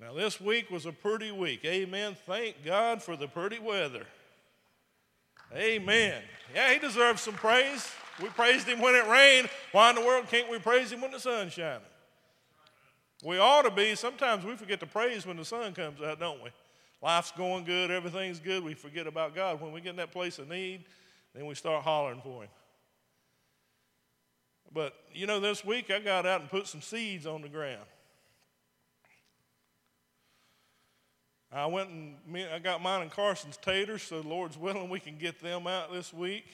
Now, this week was a pretty week. Amen. Thank God for the pretty weather. Amen. Yeah, he deserves some praise. We praised him when it rained. Why in the world can't we praise him when the sun's shining? We ought to be. Sometimes we forget to praise when the sun comes out, don't we? Life's going good, everything's good. We forget about God. When we get in that place of need, then we start hollering for him. But you know, this week I got out and put some seeds on the ground. I went and I got mine and Carson's taters, so the Lord's willing we can get them out this week.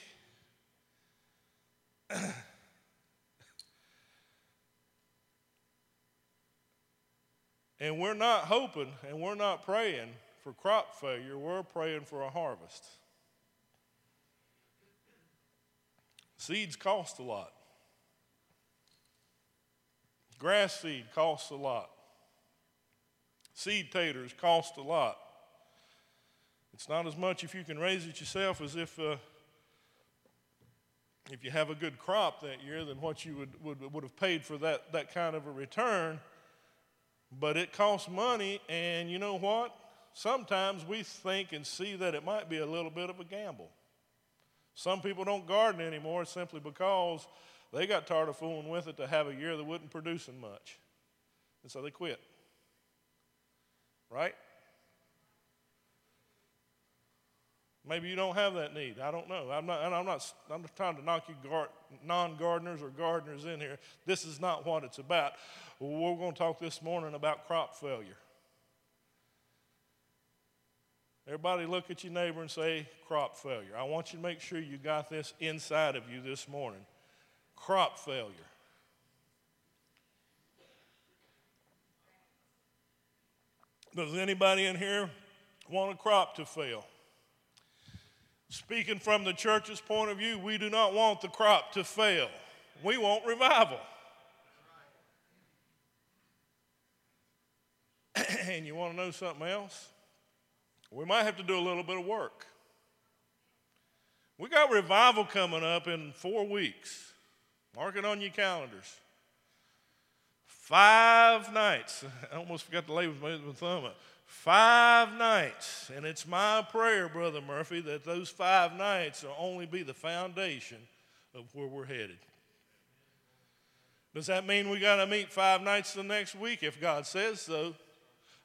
and we're not hoping and we're not praying for crop failure, we're praying for a harvest. Seeds cost a lot. Grass seed costs a lot. Seed taters cost a lot. It's not as much if you can raise it yourself as if, uh, if you have a good crop that year than what you would, would, would have paid for that, that kind of a return. But it costs money, and you know what? Sometimes we think and see that it might be a little bit of a gamble. Some people don't garden anymore simply because they got tired of fooling with it to have a year that wasn't producing much. And so they quit. Right? Maybe you don't have that need. I don't know. I'm not, I'm not, I'm just trying to knock you gar- non gardeners or gardeners in here. This is not what it's about. We're going to talk this morning about crop failure. Everybody look at your neighbor and say, crop failure. I want you to make sure you got this inside of you this morning. Crop failure. Does anybody in here want a crop to fail? Speaking from the church's point of view, we do not want the crop to fail. We want revival. and you want to know something else? We might have to do a little bit of work. We got revival coming up in four weeks. Mark it on your calendars. Five nights. I almost forgot to lay with my thumb up. Five nights. And it's my prayer, Brother Murphy, that those five nights will only be the foundation of where we're headed. Does that mean we got to meet five nights the next week if God says so?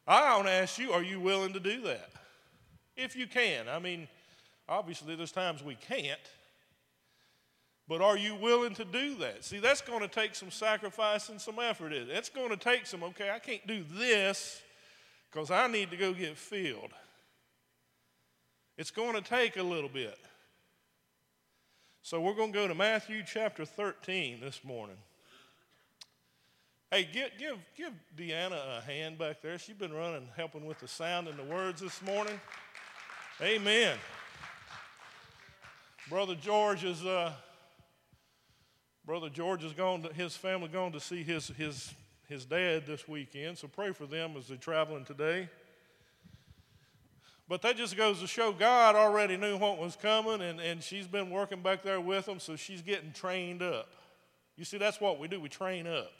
I want to ask you, are you willing to do that? If you can. I mean, obviously, there's times we can't. But are you willing to do that? See, that's going to take some sacrifice and some effort. It's going to take some, okay, I can't do this because I need to go get filled. It's going to take a little bit. So we're going to go to Matthew chapter 13 this morning. Hey, give, give, give Deanna a hand back there. She's been running, helping with the sound and the words this morning. Amen. Brother George is, uh, Brother George is going to, his family going to see his, his, his dad this weekend, so pray for them as they're traveling today. But that just goes to show God already knew what was coming, and, and she's been working back there with them, so she's getting trained up. You see, that's what we do, we train up.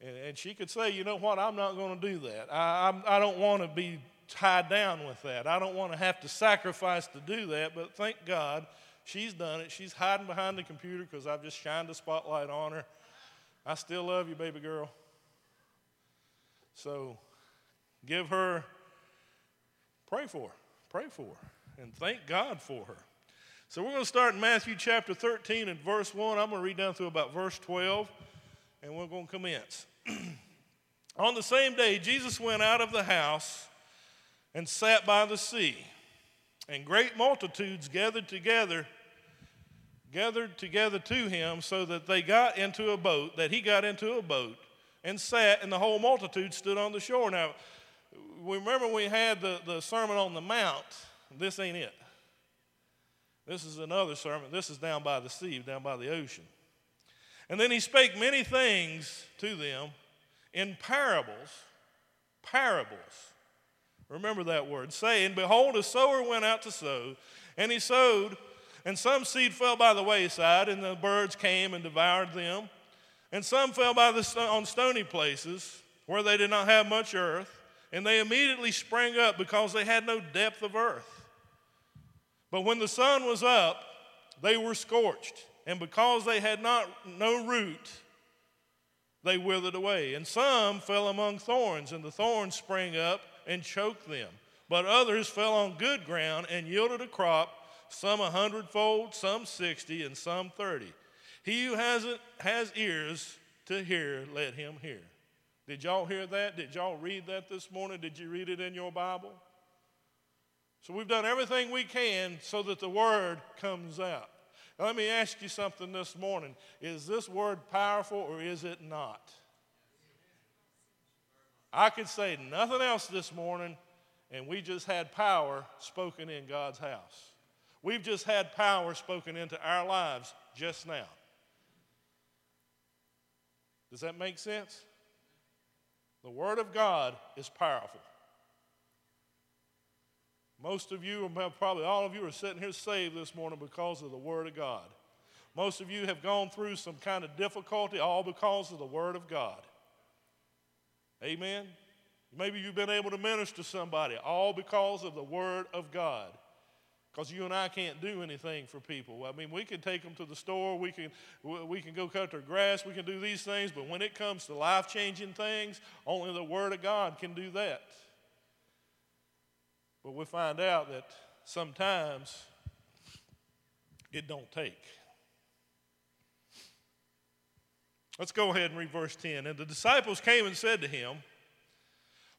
And, and she could say, you know what, I'm not going to do that. I, I'm, I don't want to be tied down with that. I don't want to have to sacrifice to do that, but thank God she's done it. She's hiding behind the computer because I've just shined a spotlight on her. I still love you, baby girl. So give her, pray for her, pray for her, and thank God for her. So we're going to start in Matthew chapter 13 and verse 1. I'm going to read down through about verse 12, and we're going to commence. On the same day, Jesus went out of the house and sat by the sea. And great multitudes gathered together, gathered together to him, so that they got into a boat, that he got into a boat and sat, and the whole multitude stood on the shore. Now, we remember we had the, the Sermon on the Mount. This ain't it. This is another sermon. This is down by the sea, down by the ocean. And then he spake many things to them in parables, parables Remember that word. Saying, Behold, a sower went out to sow, and he sowed, and some seed fell by the wayside, and the birds came and devoured them. And some fell by the, on stony places, where they did not have much earth, and they immediately sprang up because they had no depth of earth. But when the sun was up, they were scorched, and because they had not no root, they withered away. And some fell among thorns, and the thorns sprang up and choked them. But others fell on good ground and yielded a crop, some a hundredfold, some sixty, and some thirty. He who has, it, has ears to hear, let him hear. Did y'all hear that? Did y'all read that this morning? Did you read it in your Bible? So we've done everything we can so that the word comes out. Let me ask you something this morning. Is this word powerful or is it not? I could say nothing else this morning, and we just had power spoken in God's house. We've just had power spoken into our lives just now. Does that make sense? The Word of God is powerful. Most of you, probably all of you, are sitting here saved this morning because of the Word of God. Most of you have gone through some kind of difficulty, all because of the Word of God. Amen. Maybe you've been able to minister to somebody, all because of the Word of God. Because you and I can't do anything for people. I mean, we can take them to the store, we can, we can go cut their grass, we can do these things, but when it comes to life changing things, only the Word of God can do that. But we find out that sometimes it don't take. Let's go ahead and read verse 10. And the disciples came and said to him,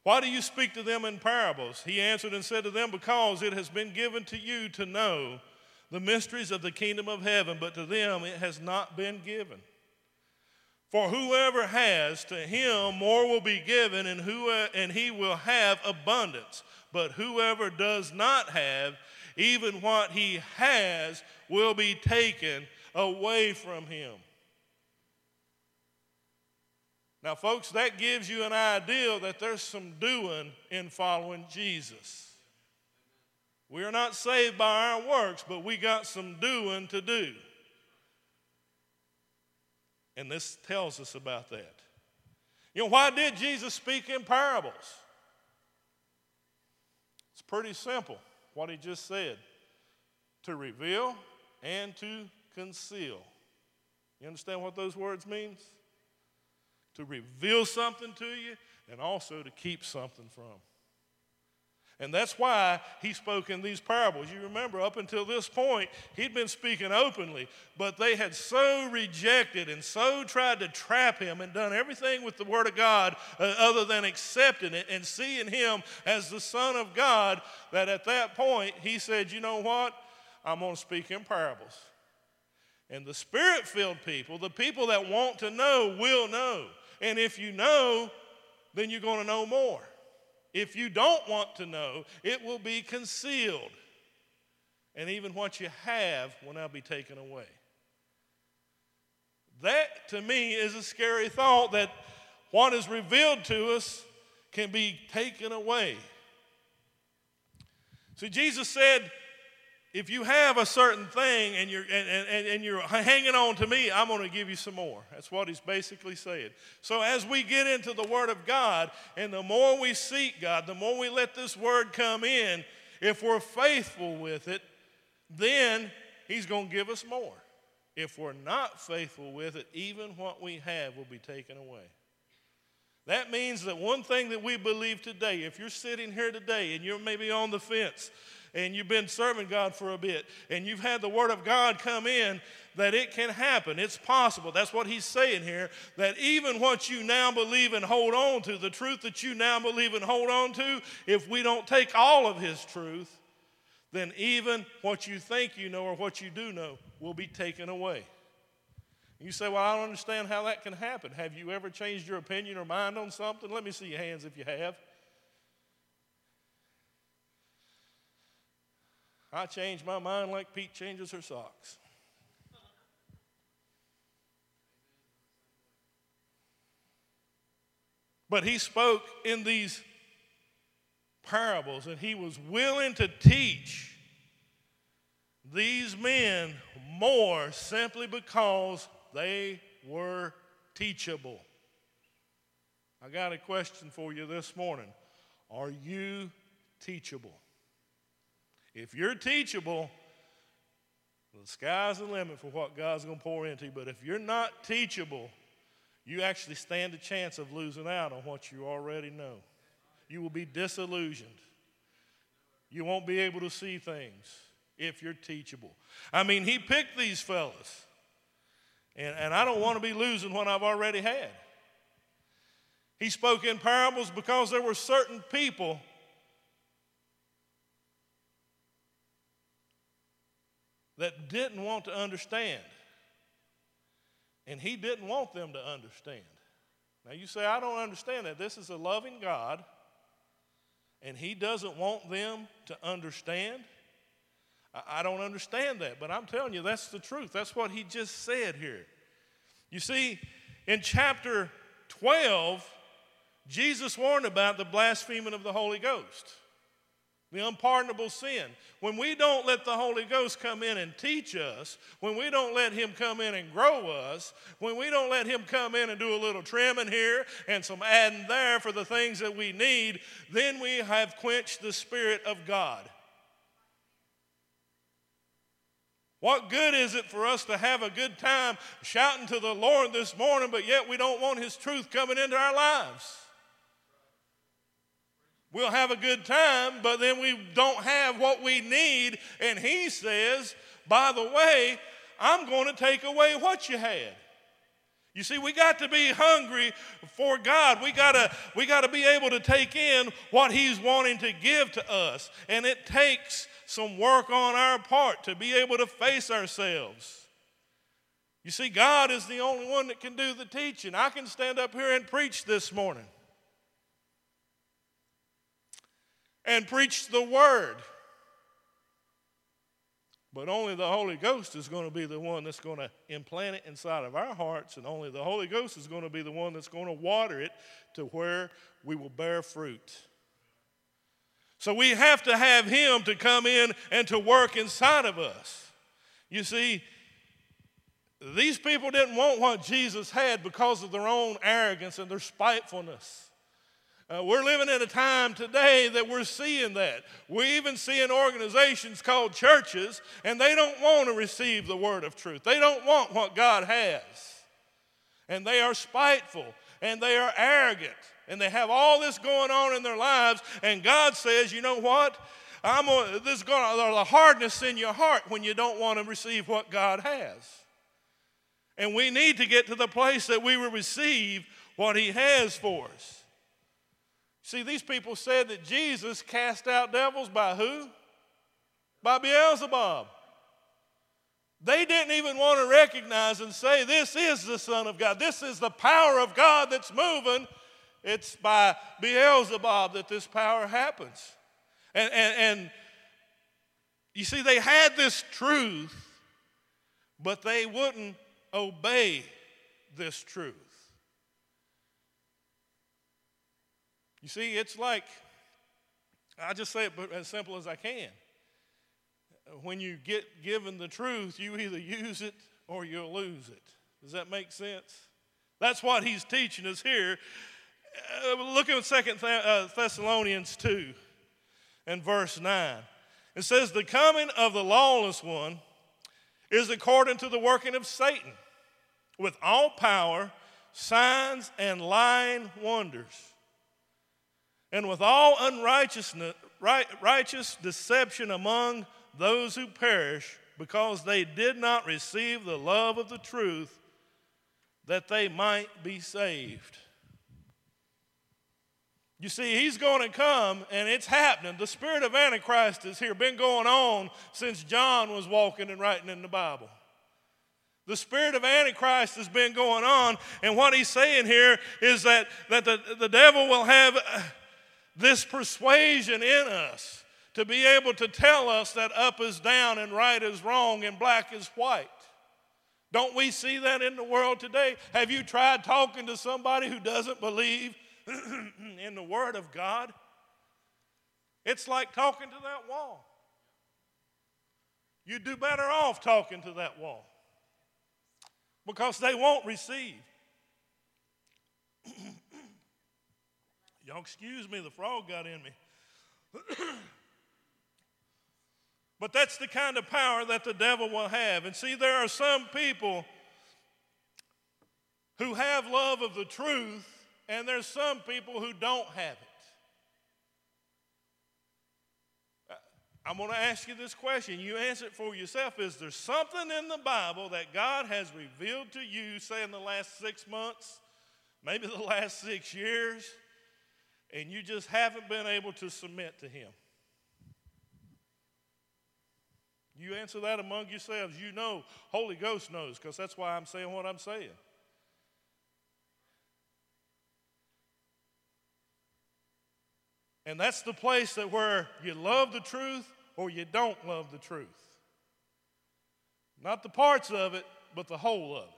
why do you speak to them in parables? He answered and said to them, Because it has been given to you to know the mysteries of the kingdom of heaven, but to them it has not been given. For whoever has, to him more will be given, and, who, and he will have abundance. But whoever does not have, even what he has will be taken away from him. Now, folks, that gives you an idea that there's some doing in following Jesus. We are not saved by our works, but we got some doing to do. And this tells us about that. You know, why did Jesus speak in parables? It's pretty simple what he just said to reveal and to conceal. You understand what those words means? To reveal something to you and also to keep something from. And that's why he spoke in these parables. You remember, up until this point, he'd been speaking openly, but they had so rejected and so tried to trap him and done everything with the Word of God uh, other than accepting it and seeing him as the Son of God that at that point he said, You know what? I'm going to speak in parables. And the spirit filled people, the people that want to know, will know. And if you know, then you're going to know more. If you don't want to know, it will be concealed. And even what you have will now be taken away. That to me is a scary thought that what is revealed to us can be taken away. See, Jesus said, if you have a certain thing and you're, and, and, and you're hanging on to me, I'm going to give you some more. That's what he's basically saying. So, as we get into the Word of God, and the more we seek God, the more we let this Word come in, if we're faithful with it, then he's going to give us more. If we're not faithful with it, even what we have will be taken away. That means that one thing that we believe today, if you're sitting here today and you're maybe on the fence, and you've been serving God for a bit and you've had the Word of God come in, that it can happen. It's possible. That's what he's saying here. That even what you now believe and hold on to, the truth that you now believe and hold on to, if we don't take all of his truth, then even what you think you know or what you do know will be taken away. You say, Well, I don't understand how that can happen. Have you ever changed your opinion or mind on something? Let me see your hands if you have. I change my mind like Pete changes her socks. But he spoke in these parables and he was willing to teach these men more simply because they were teachable. I got a question for you this morning. Are you teachable? If you're teachable, the sky's the limit for what God's going to pour into you. But if you're not teachable, you actually stand a chance of losing out on what you already know. You will be disillusioned. You won't be able to see things if you're teachable. I mean, he picked these fellas, and, and I don't want to be losing what I've already had. He spoke in parables because there were certain people that didn't want to understand. And he didn't want them to understand. Now you say, I don't understand that. This is a loving God, and he doesn't want them to understand. I don't understand that, but I'm telling you, that's the truth. That's what he just said here. You see, in chapter 12, Jesus warned about the blaspheming of the Holy Ghost the unpardonable sin. When we don't let the Holy Ghost come in and teach us, when we don't let Him come in and grow us, when we don't let Him come in and do a little trimming here and some adding there for the things that we need, then we have quenched the Spirit of God. What good is it for us to have a good time shouting to the Lord this morning, but yet we don't want His truth coming into our lives? We'll have a good time, but then we don't have what we need. And he says, by the way, I'm going to take away what you had. You see, we got to be hungry for God. We gotta, we gotta be able to take in what He's wanting to give to us. And it takes some work on our part to be able to face ourselves. You see, God is the only one that can do the teaching. I can stand up here and preach this morning. And preach the word. But only the Holy Ghost is going to be the one that's going to implant it inside of our hearts, and only the Holy Ghost is going to be the one that's going to water it to where we will bear fruit. So we have to have Him to come in and to work inside of us. You see, these people didn't want what Jesus had because of their own arrogance and their spitefulness. Uh, we're living in a time today that we're seeing that. We're even seeing organizations called churches, and they don't want to receive the word of truth. They don't want what God has. And they are spiteful, and they are arrogant, and they have all this going on in their lives. And God says, you know what? I'm this is going to, the hardness in your heart when you don't want to receive what God has. And we need to get to the place that we will receive what He has for us. See, these people said that Jesus cast out devils by who? By Beelzebub. They didn't even want to recognize and say, This is the Son of God. This is the power of God that's moving. It's by Beelzebub that this power happens. And, and, and you see, they had this truth, but they wouldn't obey this truth. You see, it's like, I just say it but as simple as I can. When you get given the truth, you either use it or you'll lose it. Does that make sense? That's what he's teaching us here. Uh, look at Second uh, Thessalonians 2 and verse 9. It says, The coming of the lawless one is according to the working of Satan, with all power, signs, and lying wonders and with all unrighteousness, right, righteous deception among those who perish, because they did not receive the love of the truth that they might be saved. You see, he's going to come and it's happening. The spirit of Antichrist is here, been going on since John was walking and writing in the Bible. The spirit of Antichrist has been going on, and what he's saying here is that, that the, the devil will have this persuasion in us to be able to tell us that up is down and right is wrong and black is white. Don't we see that in the world today? Have you tried talking to somebody who doesn't believe in the Word of God? It's like talking to that wall. You'd do better off talking to that wall because they won't receive. Y'all excuse me, the frog got in me. but that's the kind of power that the devil will have. And see, there are some people who have love of the truth, and there's some people who don't have it. I'm going to ask you this question. You answer it for yourself. Is there something in the Bible that God has revealed to you, say in the last six months, maybe the last six years, and you just haven't been able to submit to Him? You answer that among yourselves. You know, Holy Ghost knows, because that's why I'm saying what I'm saying. And that's the place that where you love the truth or you don't love the truth. Not the parts of it, but the whole of it.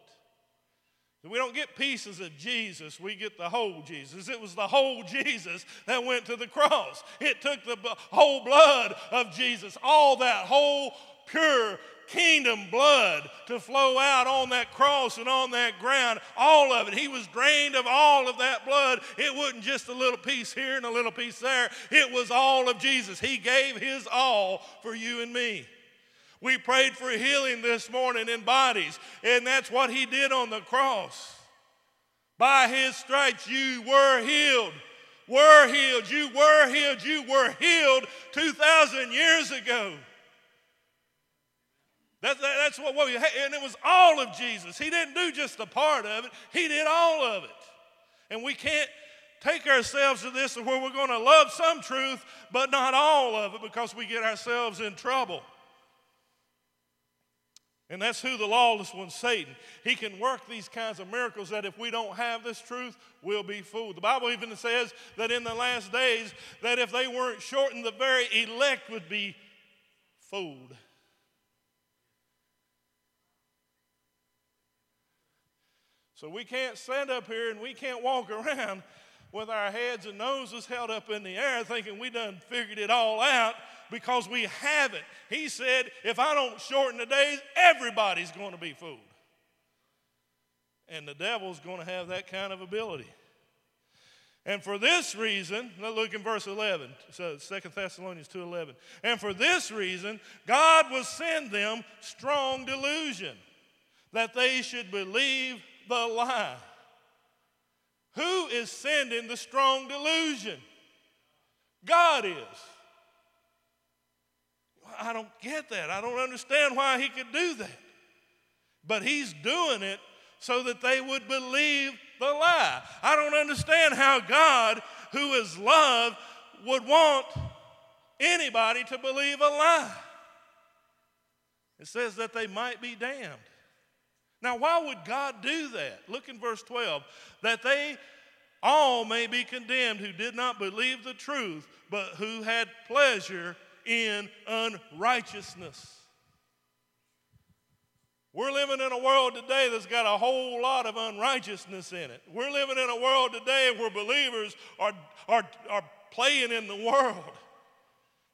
We don't get pieces of Jesus, we get the whole Jesus. It was the whole Jesus that went to the cross. It took the whole blood of Jesus, all that whole pure kingdom blood to flow out on that cross and on that ground. All of it. He was drained of all of that blood. It wasn't just a little piece here and a little piece there, it was all of Jesus. He gave his all for you and me. We prayed for healing this morning in bodies, and that's what he did on the cross. By his stripes, you were healed. Were healed. You were healed. You were healed 2,000 years ago. That, that, that's what, what we had. And it was all of Jesus. He didn't do just a part of it, He did all of it. And we can't take ourselves to this where we're going to love some truth, but not all of it because we get ourselves in trouble. And that's who the lawless one, Satan. He can work these kinds of miracles that if we don't have this truth, we'll be fooled. The Bible even says that in the last days, that if they weren't shortened, the very elect would be fooled. So we can't stand up here and we can't walk around with our heads and noses held up in the air thinking we done figured it all out because we haven't. He said, if I don't shorten the days, everybody's going to be fooled. And the devil's going to have that kind of ability. And for this reason, look in verse 11, so 2 Thessalonians 2.11. And for this reason, God will send them strong delusion, that they should believe the lie. Who is sending the strong delusion? God is. I don't get that. I don't understand why he could do that. But he's doing it so that they would believe the lie. I don't understand how God, who is love, would want anybody to believe a lie. It says that they might be damned. Now, why would God do that? Look in verse 12. That they all may be condemned who did not believe the truth, but who had pleasure in unrighteousness. We're living in a world today that's got a whole lot of unrighteousness in it. We're living in a world today where believers are, are, are playing in the world.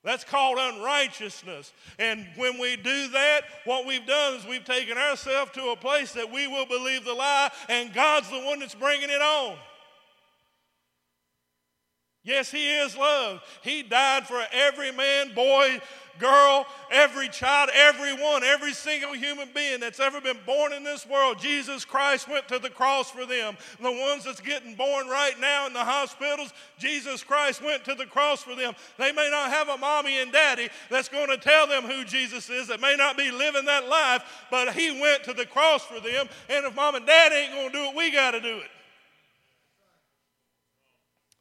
That's called unrighteousness. And when we do that, what we've done is we've taken ourselves to a place that we will believe the lie, and God's the one that's bringing it on. Yes, He is love. He died for every man, boy, girl, every child, everyone, every single human being that's ever been born in this world. Jesus Christ went to the cross for them. The ones that's getting born right now in the hospitals, Jesus Christ went to the cross for them. They may not have a mommy and daddy that's going to tell them who Jesus is, that may not be living that life, but He went to the cross for them. And if mom and dad ain't going to do it, we got to do it.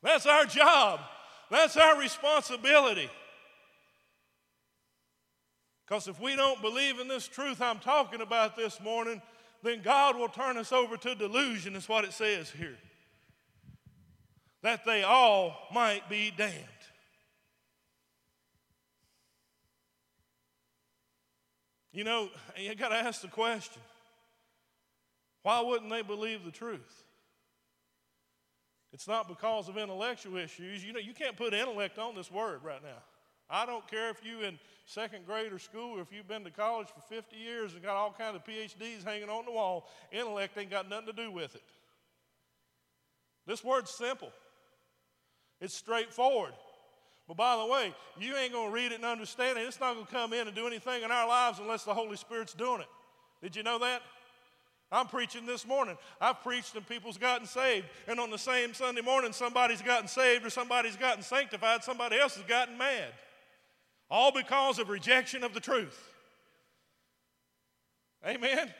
That's our job. That's our responsibility. Because if we don't believe in this truth I'm talking about this morning, then God will turn us over to delusion, is what it says here. That they all might be damned. You know, you got to ask the question why wouldn't they believe the truth? It's not because of intellectual issues. You know, you can't put intellect on this word right now. I don't care if you in second grade or school or if you've been to college for 50 years and got all kinds of PhDs hanging on the wall. Intellect ain't got nothing to do with it. This word's simple. It's straightforward. But by the way, you ain't going to read it and understand it. It's not going to come in and do anything in our lives unless the Holy Spirit's doing it. Did you know that? I'm preaching this morning. I've preached and people's gotten saved. And on the same Sunday morning, somebody's gotten saved or somebody's gotten sanctified, somebody else has gotten mad. All because of rejection of the truth. Amen.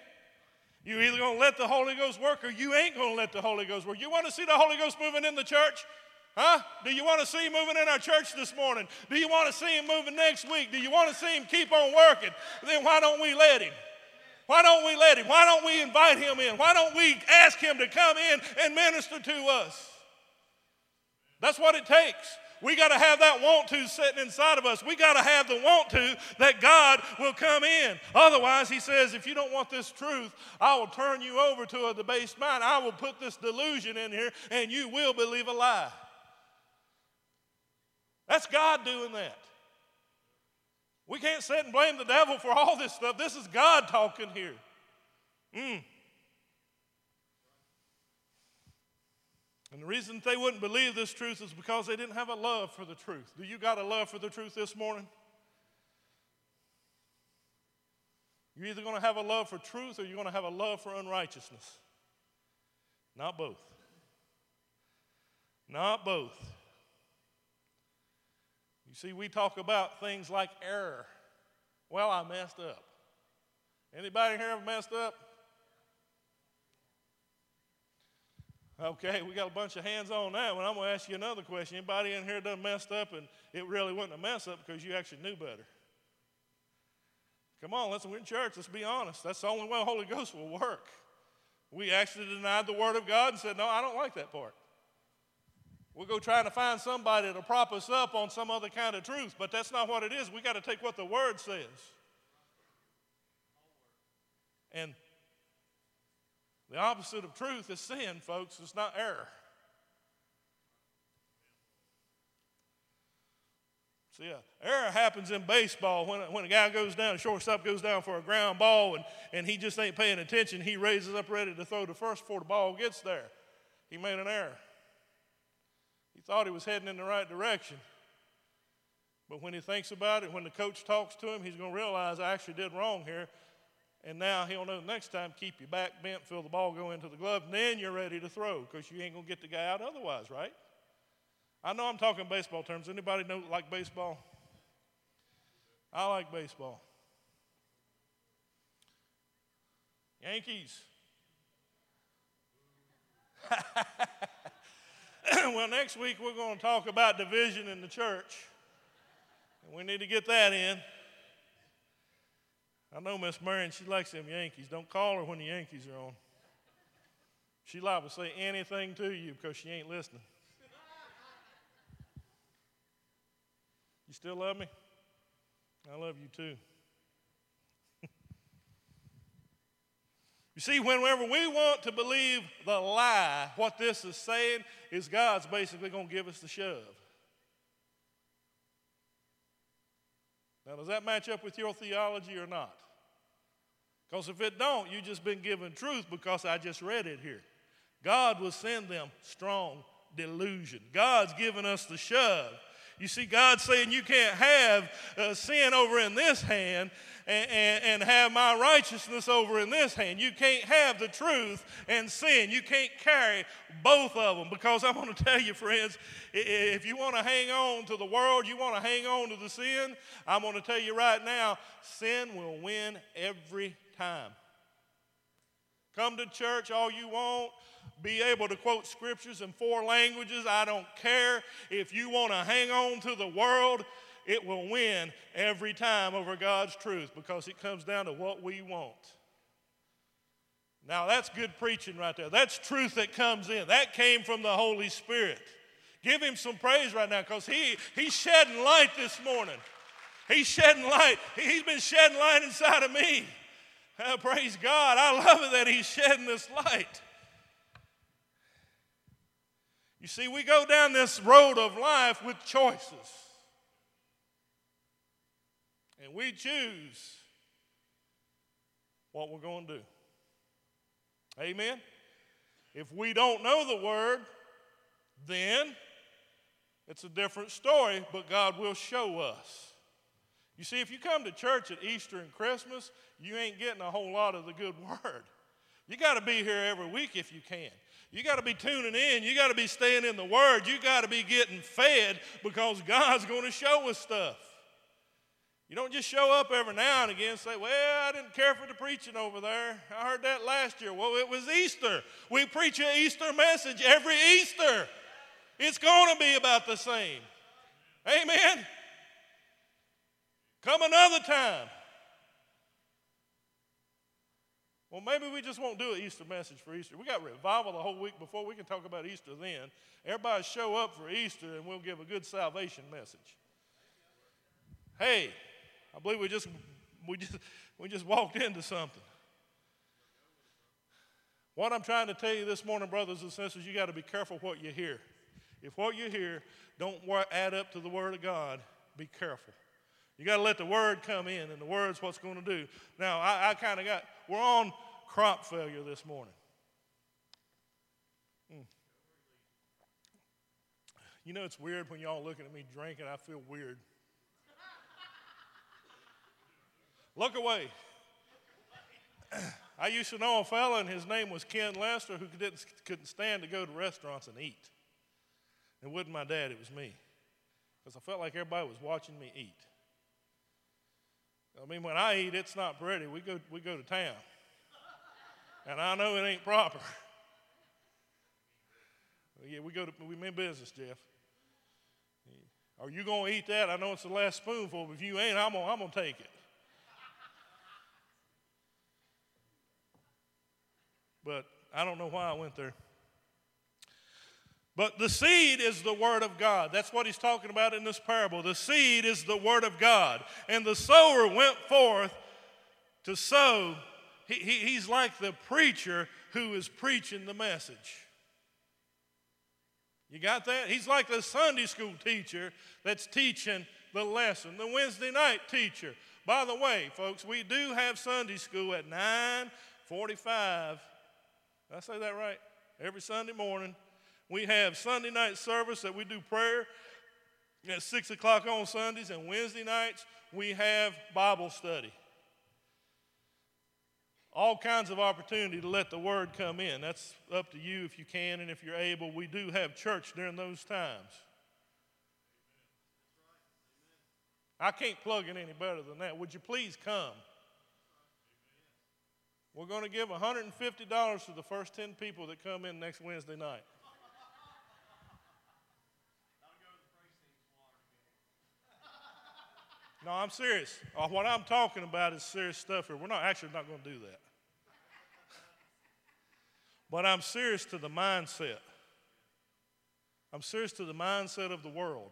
You either going to let the Holy Ghost work or you ain't going to let the Holy Ghost work. You want to see the Holy Ghost moving in the church? Huh? Do you want to see him moving in our church this morning? Do you want to see him moving next week? Do you want to see him keep on working? Then why don't we let him? Why don't we let him? Why don't we invite him in? Why don't we ask him to come in and minister to us? That's what it takes. We got to have that want to sitting inside of us. We got to have the want to that God will come in. Otherwise, he says, if you don't want this truth, I will turn you over to a debased mind. I will put this delusion in here and you will believe a lie. That's God doing that. We can't sit and blame the devil for all this stuff. This is God talking here. Mm. And the reason they wouldn't believe this truth is because they didn't have a love for the truth. Do you got a love for the truth this morning? You're either going to have a love for truth or you're going to have a love for unrighteousness. Not both. Not both. You see, we talk about things like error. Well, I messed up. Anybody here ever messed up? Okay, we got a bunch of hands on that one. I'm going to ask you another question. Anybody in here done messed up and it really wasn't a mess up because you actually knew better? Come on, let's we're in church. Let's be honest. That's the only way the Holy Ghost will work. We actually denied the Word of God and said, No, I don't like that part. We'll go trying to find somebody to prop us up on some other kind of truth, but that's not what it is. We got to take what the Word says. And the opposite of truth is sin, folks. It's not error. See, uh, error happens in baseball when, when a guy goes down, a shortstop goes down for a ground ball, and, and he just ain't paying attention. He raises up ready to throw the first before the ball gets there. He made an error thought he was heading in the right direction. But when he thinks about it, when the coach talks to him, he's going to realize I actually did wrong here. And now he'll know next time keep your back bent, feel the ball go into the glove, and then you're ready to throw because you ain't going to get the guy out otherwise, right? I know I'm talking baseball terms. Anybody know like baseball? I like baseball. Yankees. well, next week we're going to talk about division in the church. And we need to get that in. I know Miss Marion, she likes them Yankees. Don't call her when the Yankees are on. She liable to say anything to you because she ain't listening. You still love me? I love you too. You see, whenever we want to believe the lie, what this is saying is God's basically going to give us the shove. Now, does that match up with your theology or not? Because if it don't, you've just been given truth because I just read it here. God will send them strong delusion. God's given us the shove. You see, God's saying you can't have uh, sin over in this hand and, and, and have my righteousness over in this hand. You can't have the truth and sin. You can't carry both of them because I'm going to tell you, friends, if you want to hang on to the world, you want to hang on to the sin, I'm going to tell you right now, sin will win every time. Come to church all you want be able to quote scriptures in four languages. I don't care. If you want to hang on to the world, it will win every time over God's truth because it comes down to what we want. Now, that's good preaching right there. That's truth that comes in. That came from the Holy Spirit. Give him some praise right now because he, he's shedding light this morning. He's shedding light. He's been shedding light inside of me. Uh, praise God. I love it that he's shedding this light. You see, we go down this road of life with choices. And we choose what we're going to do. Amen? If we don't know the word, then It's a different story, but God will show us. You see, if you come to church at Easter and Christmas, you ain't getting a whole lot of the good word. You got to be here every week if you can. You got to be tuning in. You got to be staying in the Word. You got to be getting fed because God's going to show us stuff. You don't just show up every now and again and say, Well, I didn't care for the preaching over there. I heard that last year. Well, it was Easter. We preach an Easter message every Easter. It's going to be about the same. Amen. Come another time. Well, maybe we just won't do an Easter message for Easter. We got revival the whole week before. We can talk about Easter then. Everybody show up for Easter and we'll give a good salvation message. Hey, I believe we just we just we just walked into something. What I'm trying to tell you this morning, brothers and sisters, you got to be careful what you hear. If what you hear don't add up to the Word of God, be careful. You got to let the Word come in, and the Word's what's going to do. Now, I, I kind of got, we're on crop failure this morning. Hmm. You know, it's weird when y'all looking at me drinking, I feel weird. Look away. I used to know a fellow, and his name was Ken Lester, who didn't, couldn't stand to go to restaurants and eat. It wasn't my dad, it was me. Because I felt like everybody was watching me eat. I mean, when I eat, it's not pretty. We go, we go to town. And I know it ain't proper. Yeah, we go to, we mean business, Jeff. Are you going to eat that? I know it's the last spoonful, but if you ain't, I'm going I'm to take it. But I don't know why I went there. But the seed is the Word of God. That's what he's talking about in this parable. The seed is the Word of God. And the sower went forth to sow. He, he, he's like the preacher who is preaching the message. You got that? He's like the Sunday school teacher that's teaching the lesson, the Wednesday night teacher. By the way, folks, we do have Sunday school at 9:45. Did I say that right? Every Sunday morning. We have Sunday night service that we do prayer at 6 o'clock on Sundays, and Wednesday nights we have Bible study. All kinds of opportunity to let the word come in. That's up to you if you can and if you're able. We do have church during those times. I can't plug it any better than that. Would you please come? We're going to give $150 to the first 10 people that come in next Wednesday night. No, I'm serious. Uh, what I'm talking about is serious stuff here. We're not actually not going to do that. But I'm serious to the mindset. I'm serious to the mindset of the world.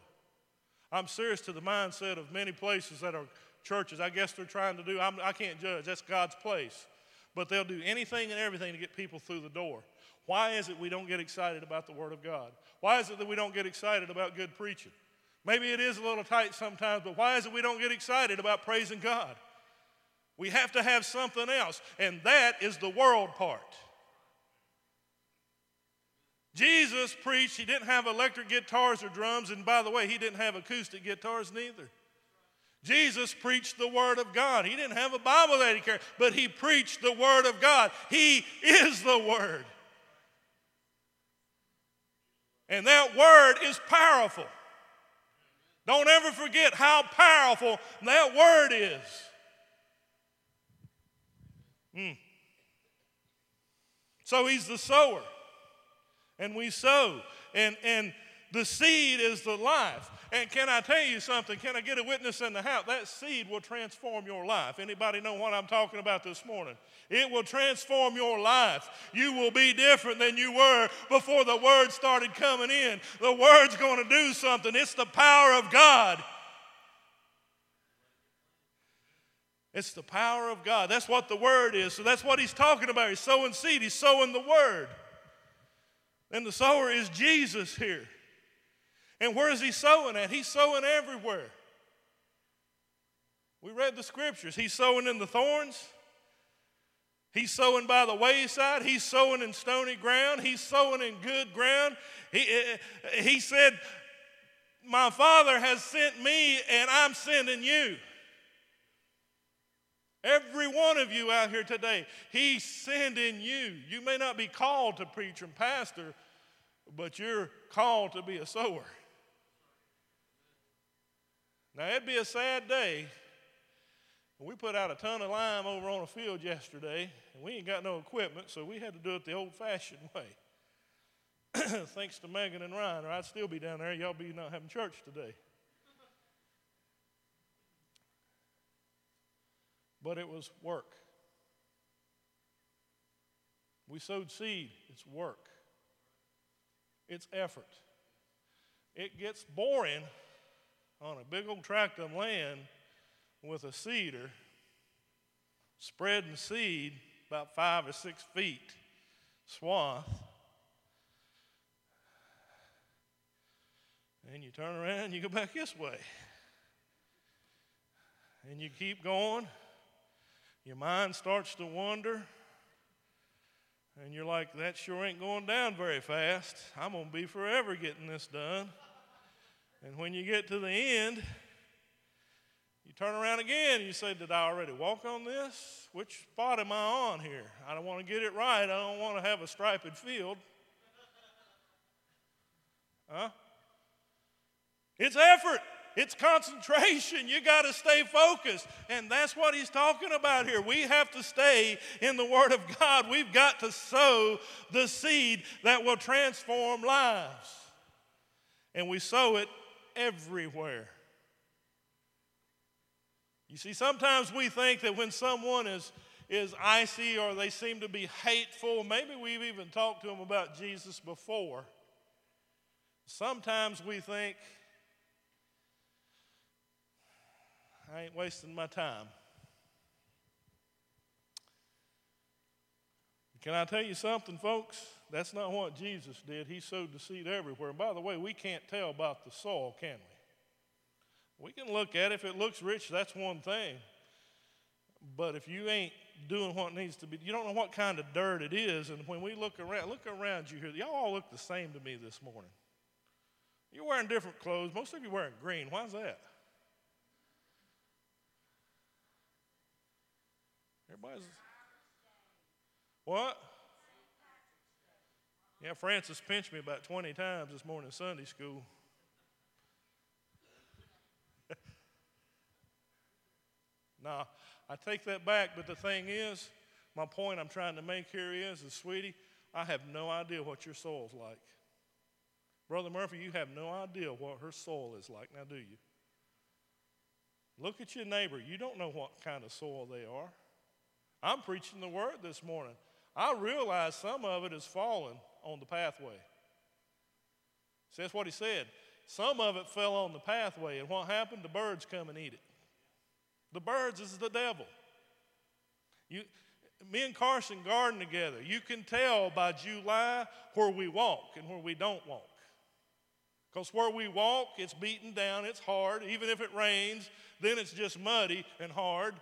I'm serious to the mindset of many places that are churches. I guess they're trying to do, I'm, I can not judge, that's God's place. But they'll do anything and everything to get people through the door. Why is it we don't get excited about the Word of God? Why is it that we don't get excited about good preaching? Maybe it is a little tight sometimes, but why is it we don't get excited about praising God? We have to have something else, and that is the world part. Jesus preached, he didn't have electric guitars or drums, and by the way, he didn't have acoustic guitars neither. Jesus preached the Word of God. He didn't have a Bible that he carried, but he preached the Word of God. He is the Word. And that Word is powerful. Don't ever forget how powerful that word is. Mm. So he's the sower, and we sow, and, and the seed is the life. And can I tell you something? Can I get a witness in the house? That seed will transform your life. Anybody know what I'm talking about this morning? It will transform your life. You will be different than you were before the word started coming in. The word's going to do something. It's the power of God. It's the power of God. That's what the word is. So that's what he's talking about. He's sowing seed, he's sowing the word. And the sower is Jesus here. And where is he sowing at? He's sowing everywhere. We read the scriptures. He's sowing in the thorns. He's sowing by the wayside. He's sowing in stony ground. He's sowing in good ground. He, eh, eh, he said, My Father has sent me, and I'm sending you. Every one of you out here today, He's sending you. You may not be called to preach and pastor, but you're called to be a sower. Now, it'd be a sad day. We put out a ton of lime over on a field yesterday, and we ain't got no equipment, so we had to do it the old fashioned way. Thanks to Megan and Ryan, or I'd still be down there. Y'all be not having church today. But it was work. We sowed seed, it's work, it's effort. It gets boring on a big old tract of land with a seeder, spreading seed about five or six feet swath. And you turn around and you go back this way. And you keep going. Your mind starts to wander. And you're like, that sure ain't going down very fast. I'm going to be forever getting this done. And when you get to the end, you turn around again and you say, Did I already walk on this? Which spot am I on here? I don't want to get it right. I don't want to have a striped field. Huh? It's effort. It's concentration. You got to stay focused. And that's what he's talking about here. We have to stay in the Word of God. We've got to sow the seed that will transform lives. And we sow it everywhere. You see, sometimes we think that when someone is, is icy or they seem to be hateful, maybe we've even talked to them about Jesus before. Sometimes we think, I ain't wasting my time. Can I tell you something, folks? That's not what Jesus did. He sowed the seed everywhere. And by the way, we can't tell about the soil, can we? We can look at it. If it looks rich, that's one thing. But if you ain't doing what needs to be, you don't know what kind of dirt it is. And when we look around, look around you here. Y'all all look the same to me this morning. You're wearing different clothes. Most of you wearing green. Why's that? Everybody's. What? Yeah, Francis pinched me about 20 times this morning in Sunday school. now, I take that back, but the thing is, my point I'm trying to make here is, is, sweetie, I have no idea what your soil's like. Brother Murphy, you have no idea what her soil is like, now do you? Look at your neighbor. You don't know what kind of soil they are. I'm preaching the word this morning. I realize some of it is fallen on the pathway. See, that's what he said. Some of it fell on the pathway, and what happened? The birds come and eat it. The birds is the devil. You, me and Carson garden together. You can tell by July where we walk and where we don't walk. Because where we walk, it's beaten down, it's hard. Even if it rains, then it's just muddy and hard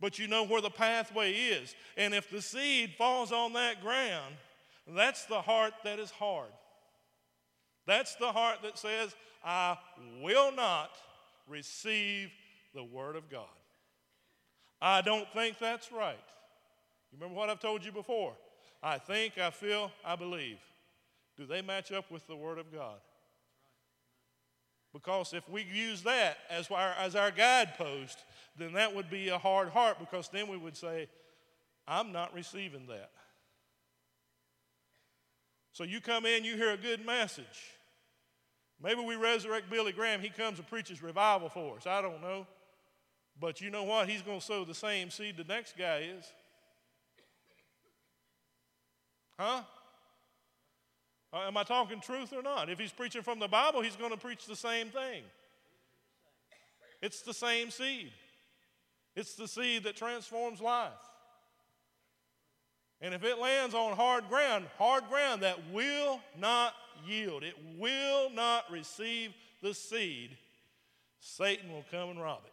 but you know where the pathway is. And if the seed falls on that ground, that's the heart that is hard. That's the heart that says, I will not receive the Word of God. I don't think that's right. You remember what I've told you before? I think, I feel, I believe. Do they match up with the Word of God? Because if we use that as our, as our guidepost, then that would be a hard heart because then we would say, I'm not receiving that. So you come in, you hear a good message. Maybe we resurrect Billy Graham. He comes and preaches revival for us. I don't know. But you know what? He's going to sow the same seed the next guy is. Huh? Uh, am I talking truth or not? If he's preaching from the Bible, he's going to preach the same thing. It's the same seed. It's the seed that transforms life. And if it lands on hard ground, hard ground that will not yield, it will not receive the seed, Satan will come and rob it.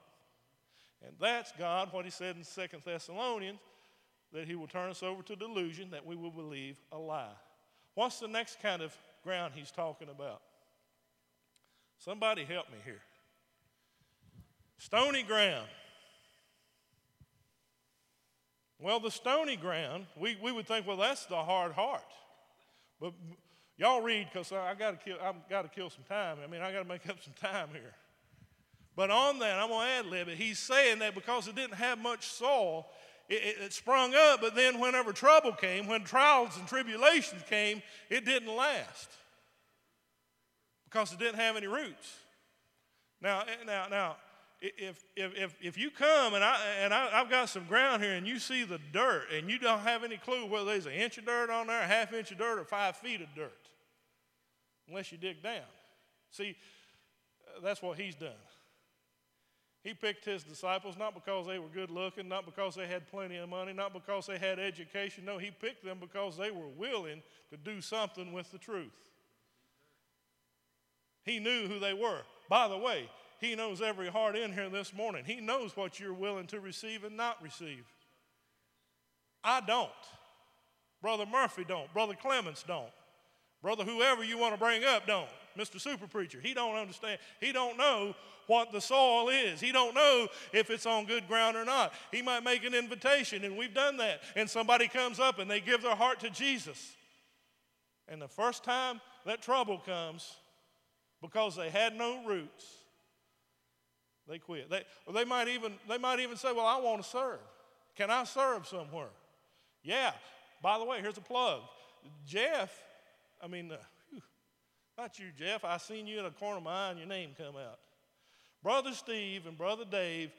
And that's God, what he said in Second Thessalonians, that he will turn us over to delusion, that we will believe a lie. What's the next kind of ground he's talking about? Somebody help me here. Stony ground. Well, the stony ground, we, we would think, well, that's the hard heart. But y'all read because I got to kill. I've got to kill some time. I mean, I got to make up some time here. But on that, I'm to ad lib. He's saying that because it didn't have much soil, it, it, it, sprung up. But then, whenever trouble came, when trials and tribulations came, it didn't last because it didn't have any roots. Now, eh, now, now, if, if, if, if you come and, I, and I, have got some ground here and you see the dirt and you don't have any clue whether there's an inch of dirt on there, a half inch of dirt, or five feet of dirt, unless you dig down. See, uh, that's what he's done. He picked his disciples not because they were good looking, not because they had plenty of money, not because they had education. No, he picked them because they were willing to do something with the truth. He knew who they were. By the way, he knows every heart in here this morning. He knows what you're willing to receive and not receive. I don't. Brother Murphy don't. Brother Clements don't. Brother whoever you want to bring up don't. Mr. Super Preacher, he don't understand. He don't know what the soil is. He don't know if it's on good ground or not. He might make an invitation, and we've done that. And somebody comes up and they give their heart to Jesus. And the first time that trouble comes, because they had no roots, they quit. They, they, might even, they might even say, Well, I want to serve. Can I serve somewhere? Yeah. By the way, here's a plug. Jeff, I mean, uh, not you, Jeff. I seen you in a corner of my eye and your name come out. Brother Steve and Brother Dave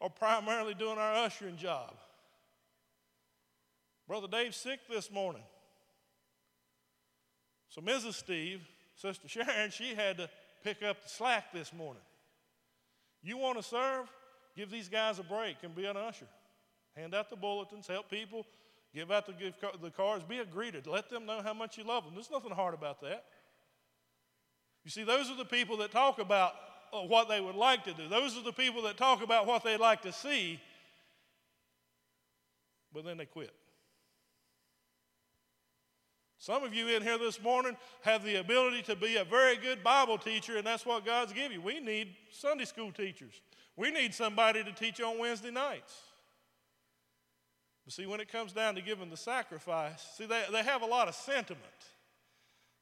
are primarily doing our ushering job. Brother Dave's sick this morning. So Mrs. Steve, Sister Sharon, she had to pick up the slack this morning. You want to serve? Give these guys a break and be an usher. Hand out the bulletins, help people, give out the, gift the cards, be a greeter. Let them know how much you love them. There's nothing hard about that. You see, those are the people that talk about uh, what they would like to do. Those are the people that talk about what they'd like to see, but then they quit. Some of you in here this morning have the ability to be a very good Bible teacher, and that's what God's given you. We need Sunday school teachers. We need somebody to teach on Wednesday nights. But see, when it comes down to giving the sacrifice, see, they, they have a lot of sentiment.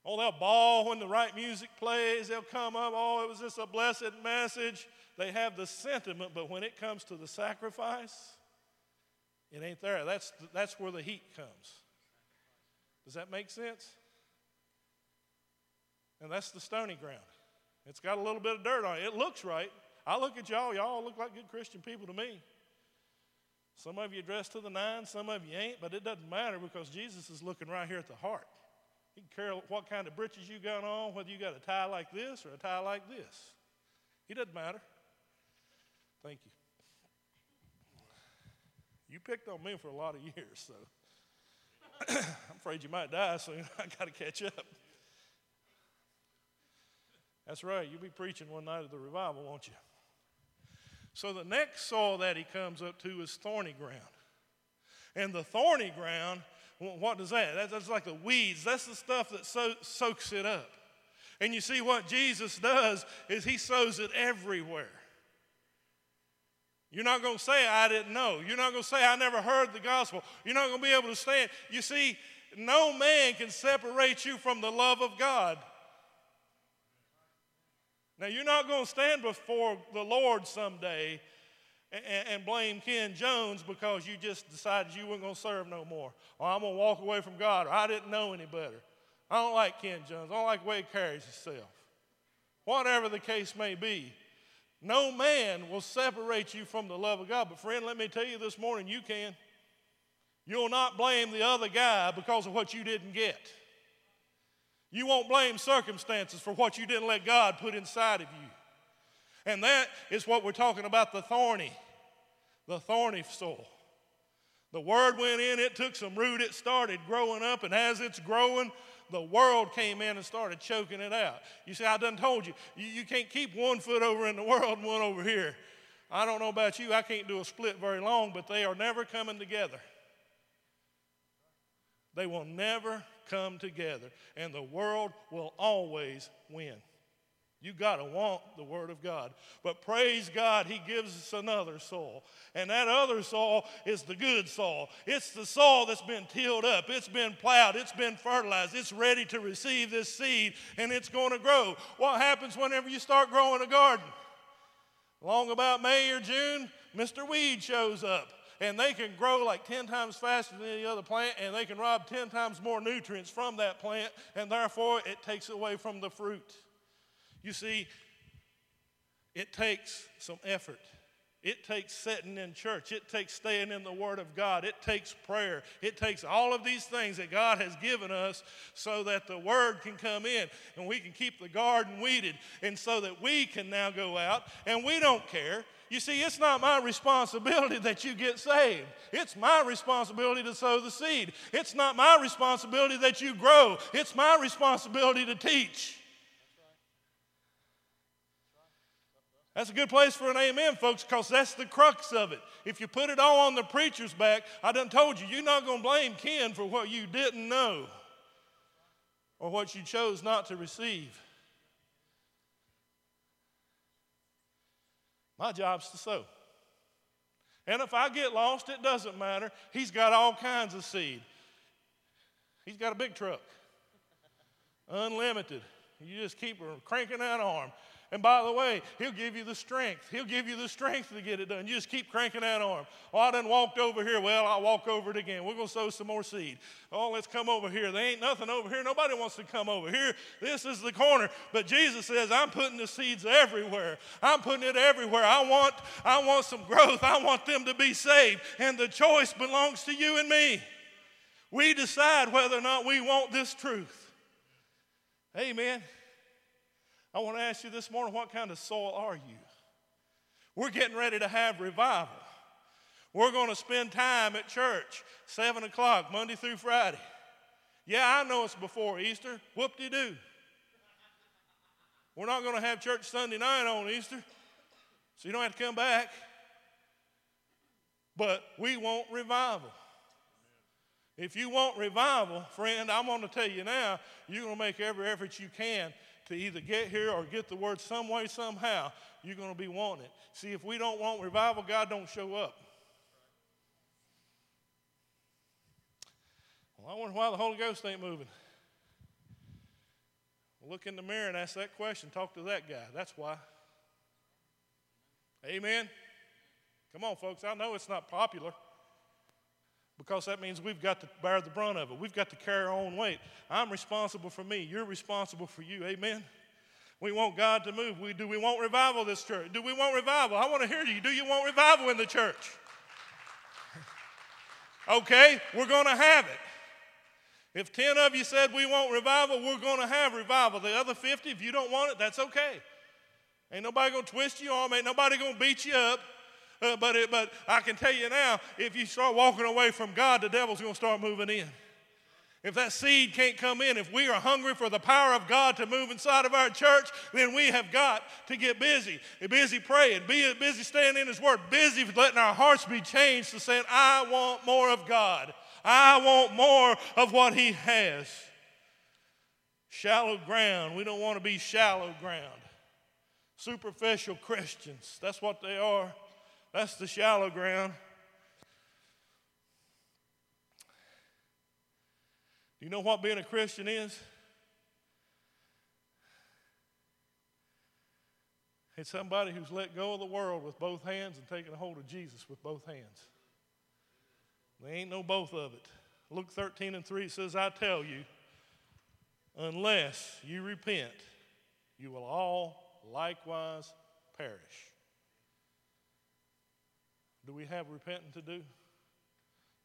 Oh, they'll bawl when the right music plays. They'll come up, oh, it was just a blessed message. They have the sentiment, but when it comes to the sacrifice, it ain't there. That's, that's where the heat comes. Does that make sense? And that's the stony ground. It's got a little bit of dirt on it. It looks right. I look at y'all, y'all look like good Christian people to me. Some of you dressed to the nines, some of you ain't, but it doesn't matter because Jesus is looking right here at the heart. He can care what kind of breeches you got on, whether you got a tie like this or a tie like this. He doesn't matter. Thank you. You picked on me for a lot of years, so. I'm afraid you might die soon. I got to catch up. That's right. You'll be preaching one night at the revival, won't you? So the next soil that he comes up to is thorny ground. And the thorny ground, what does that? That's like the weeds. That's the stuff that so, soaks it up. And you see what Jesus does is he sows it everywhere. You're not going to say, I didn't know. You're not going to say, I never heard the gospel. You're not going to be able to stand. You see, no man can separate you from the love of God. Now, you're not going to stand before the Lord someday and, and, blame Ken Jones because you just decided you weren't going to serve no more. Or I'm going to walk away from God, or I didn't know any better. I don't like Ken Jones. I don't like the way he carries himself. Whatever the case may be, no man will separate you from the love of God. But, friend, let me tell you this morning, you can. You'll not blame the other guy because of what you didn't get. You won't blame circumstances for what you didn't let God put inside of you. And that is what we're talking about the thorny, the thorny soul. The word went in, it took some root, it started growing up, and as it's growing, the world came in and started choking it out. You see, I done told you, you, you can't keep one foot over in the world and one over here. I don't know about you, I can't do a split very long, but they are never coming together. They will never come together, and the world will always win. You got to want the Word of God. But praise God, He gives us another soil. And that other soil is the good soil. It's the soil that's been tilled up, it's been plowed, it's been fertilized, it's ready to receive this seed, and it's going to grow. What happens whenever you start growing a garden? Along about May or June, Mr. Weed shows up. And they can grow like 10 times faster than any other plant, and they can rob 10 times more nutrients from that plant, and therefore it takes away from the fruit. You see, it takes some effort. It takes sitting in church. It takes staying in the Word of God. It takes prayer. It takes all of these things that God has given us so that the Word can come in and we can keep the garden weeded and so that we can now go out and we don't care. You see, it's not my responsibility that you get saved. It's my responsibility to sow the seed. It's not my responsibility that you grow. It's my responsibility to teach. That's a good place for an amen, folks, because that's the crux of it. If you put it all on the preacher's back, I done told you, you're not going to blame Ken for what you didn't know or what you chose not to receive. My job's to sow. And if I get lost, it doesn't matter. He's got all kinds of seed. He's got a big truck, unlimited. You just keep cranking that arm. And by the way, he'll give you the strength. He'll give you the strength to get it done. You just keep cranking that arm. Oh, I done walked over here. Well, I'll walk over it again. We're going to sow some more seed. Oh, let's come over here. There ain't nothing over here. Nobody wants to come over here. This is the corner. But Jesus says, I'm putting the seeds everywhere. I'm putting it everywhere. I want, I want some growth. I want them to be saved. And the choice belongs to you and me. We decide whether or not we want this truth. Amen. I want to ask you this morning what kind of soil are you? We're getting ready to have revival. We're going to spend time at church, 7 o'clock, Monday through Friday. Yeah, I know it's before Easter. Whoop de doo. We're not going to have church Sunday night on Easter, so you don't have to come back. But we want revival. If you want revival, friend, I'm going to tell you now, you're going to make every effort you can to either get here or get the word some way, somehow, you're going to be wanting it. See, if we don't want revival, God don't show up. Well, I wonder why the Holy Ghost ain't moving. Look in the mirror and ask that question. Talk to that guy. That's why. Amen. Come on, folks. I know it's not popular because that means we've got to bear the brunt of it. We've got to carry our own weight. I'm responsible for me. You're responsible for you. Amen. We want God to move. We, do we want revival this church? Do we want revival? I want to hear you. Do you want revival in the church? okay, we're going to have it. If 10 of you said we want revival, we're going to have revival. The other 50, if you don't want it, that's okay. Ain't nobody going to twist your arm. Ain't nobody going to beat you up. Uh, but, it, but I can tell you now, if you start walking away from God, the devil's going to start moving in. If that seed can't come in, if we are hungry for the power of God to move inside of our church, then we have got to get busy. Busy praying, be busy staying in His Word, busy letting our hearts be changed to saying, I want more of God. I want more of what He has. Shallow ground. We don't want to be shallow ground. Superficial Christians. That's what they are. That's the shallow ground. Do you know what being a Christian is? It's somebody who's let go of the world with both hands and taken a hold of Jesus with both hands. There ain't no both of it. Luke 13 and 3 says, I tell you, unless you repent, you will all likewise perish. Do we have repenting to do?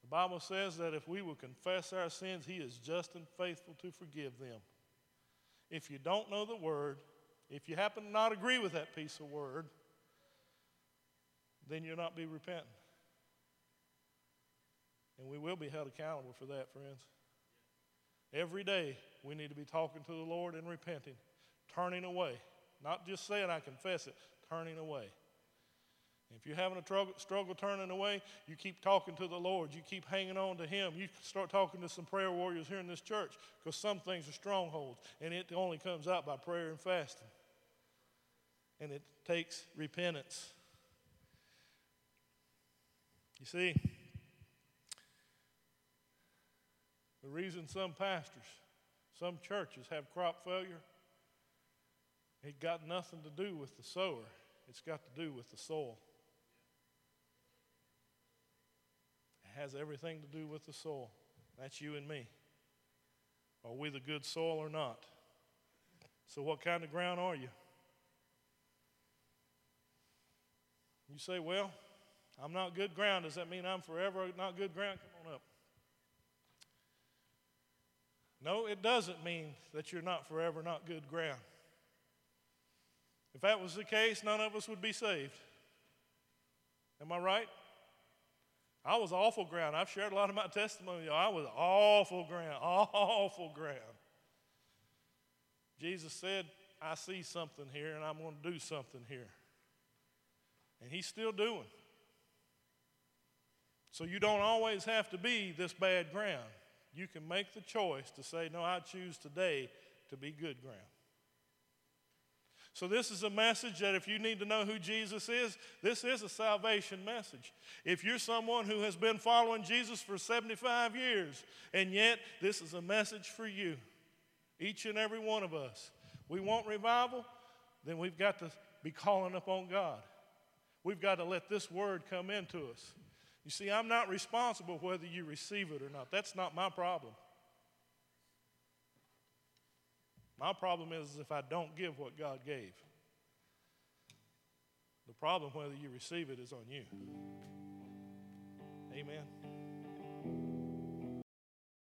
The Bible says that if we will confess our sins, He is just and faithful to forgive them. If you don't know the word, if you happen to not agree with that piece of word, then you'll not be repenting. And we will be held accountable for that, friends. Every day we need to be talking to the Lord and repenting, turning away. Not just saying I confess it, turning away. If you're having a struggle, struggle turning away, you keep talking to the Lord. You keep hanging on to Him. You start talking to some prayer warriors here in this church because some things are strongholds, and it only comes out by prayer and fasting. and it takes repentance. You see, the reason some pastors, some churches have crop failure, it got nothing to do with the sower, it's got to do with the soil. It has everything to do with the soil. That's you and me. Are we the good soil or not? So, what kind of ground are you? You say, Well, I'm not good ground. Does that mean I'm forever not good ground? Come on up. No, it doesn't mean that you're not forever not good ground. If that was the case, none of us would be saved. Am I right? I was awful ground. I've shared a lot of my testimony. I was awful ground, awful ground. Jesus said, I see something here and I'm going to do something here. And he's still doing. So you don't always have to be this bad ground. You can make the choice to say, No, I choose today to be good ground. So, this is a message that if you need to know who Jesus is, this is a salvation message. If you're someone who has been following Jesus for 75 years, and yet this is a message for you, each and every one of us, we want revival, then we've got to be calling upon God. We've got to let this word come into us. You see, I'm not responsible whether you receive it or not. That's not my problem. My problem is if I don't give what God gave. The problem, whether you receive it, is on you. Amen.